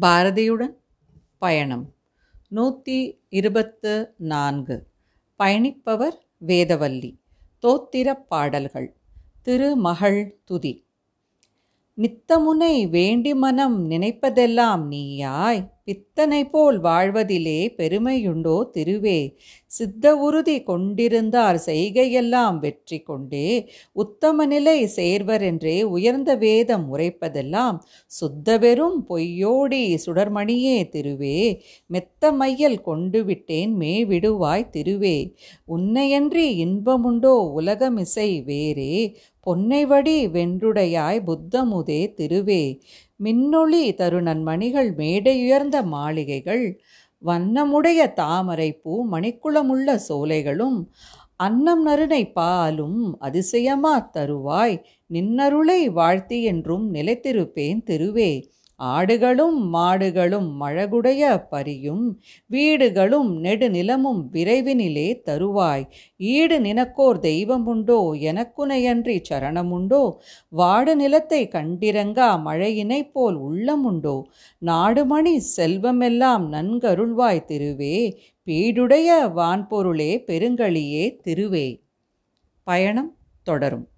பாரதியுடன் பயணம். நூற்றி இருபத்து நான்கு. பயணிப்பவர் வேதவல்லி. தோத்திரப் பாடல்கள். திருமகள் துதி. நித்தமுனை வேண்டி மனம் நினைப்பதெல்லாம் நீயாய். பித்தனை போல் வாழ்வதிலே பெருமையுண்டோ திருவே? சித்த உறுதி கொண்டிருந்தார் செய்கையெல்லாம் வெற்றி கொண்டே. உத்தம நிலை சேர்வரென்றே உயர்ந்த வேதம் உரைப்பதெல்லாம் சுத்த வெறும் பொய்யோடி சுடர்மணியே திருவே. மெத்த மையல் கொண்டு விட்டேன் மேவிடுவாய் திருவே. உன்னையன்றி இன்பமுண்டோ உலகமிசை வேறே. பொன்னைவடி வென்றுடையாய் புத்தமுதே திருவே. மின்னொளி தருணன் மணிகள் மேடையுயர்ந்த மாளிகைகள் வண்ணமுடைய தாமரை பூ மணிக்குளமுள்ள சோலைகளும் அன்னம் நறுனை பாலும் அதிசயமா தருவாய் நின்னருளை வாழ்த்தி என்றும் நிலைத்திருப்பேன் திருவே. ஆடுகளும் மாடுகளும் மழகுடைய பரியும் வீடுகளும் நெடுநிலமும் விரைவினிலே தருவாய். ஈடு நினக்கோர் தெய்வமுண்டோ எனக்குனையன்றி சரணமுண்டோ வாடு நிலத்தை கண்டிரங்கா மழையினை போல் உள்ளமுண்டோ. நாடுமணி செல்வமெல்லாம் நன்கருள்வாய் திருவே பீடுடைய வான்பொருளே பெருங்களியே திருவே. பயணம் தொடரும்.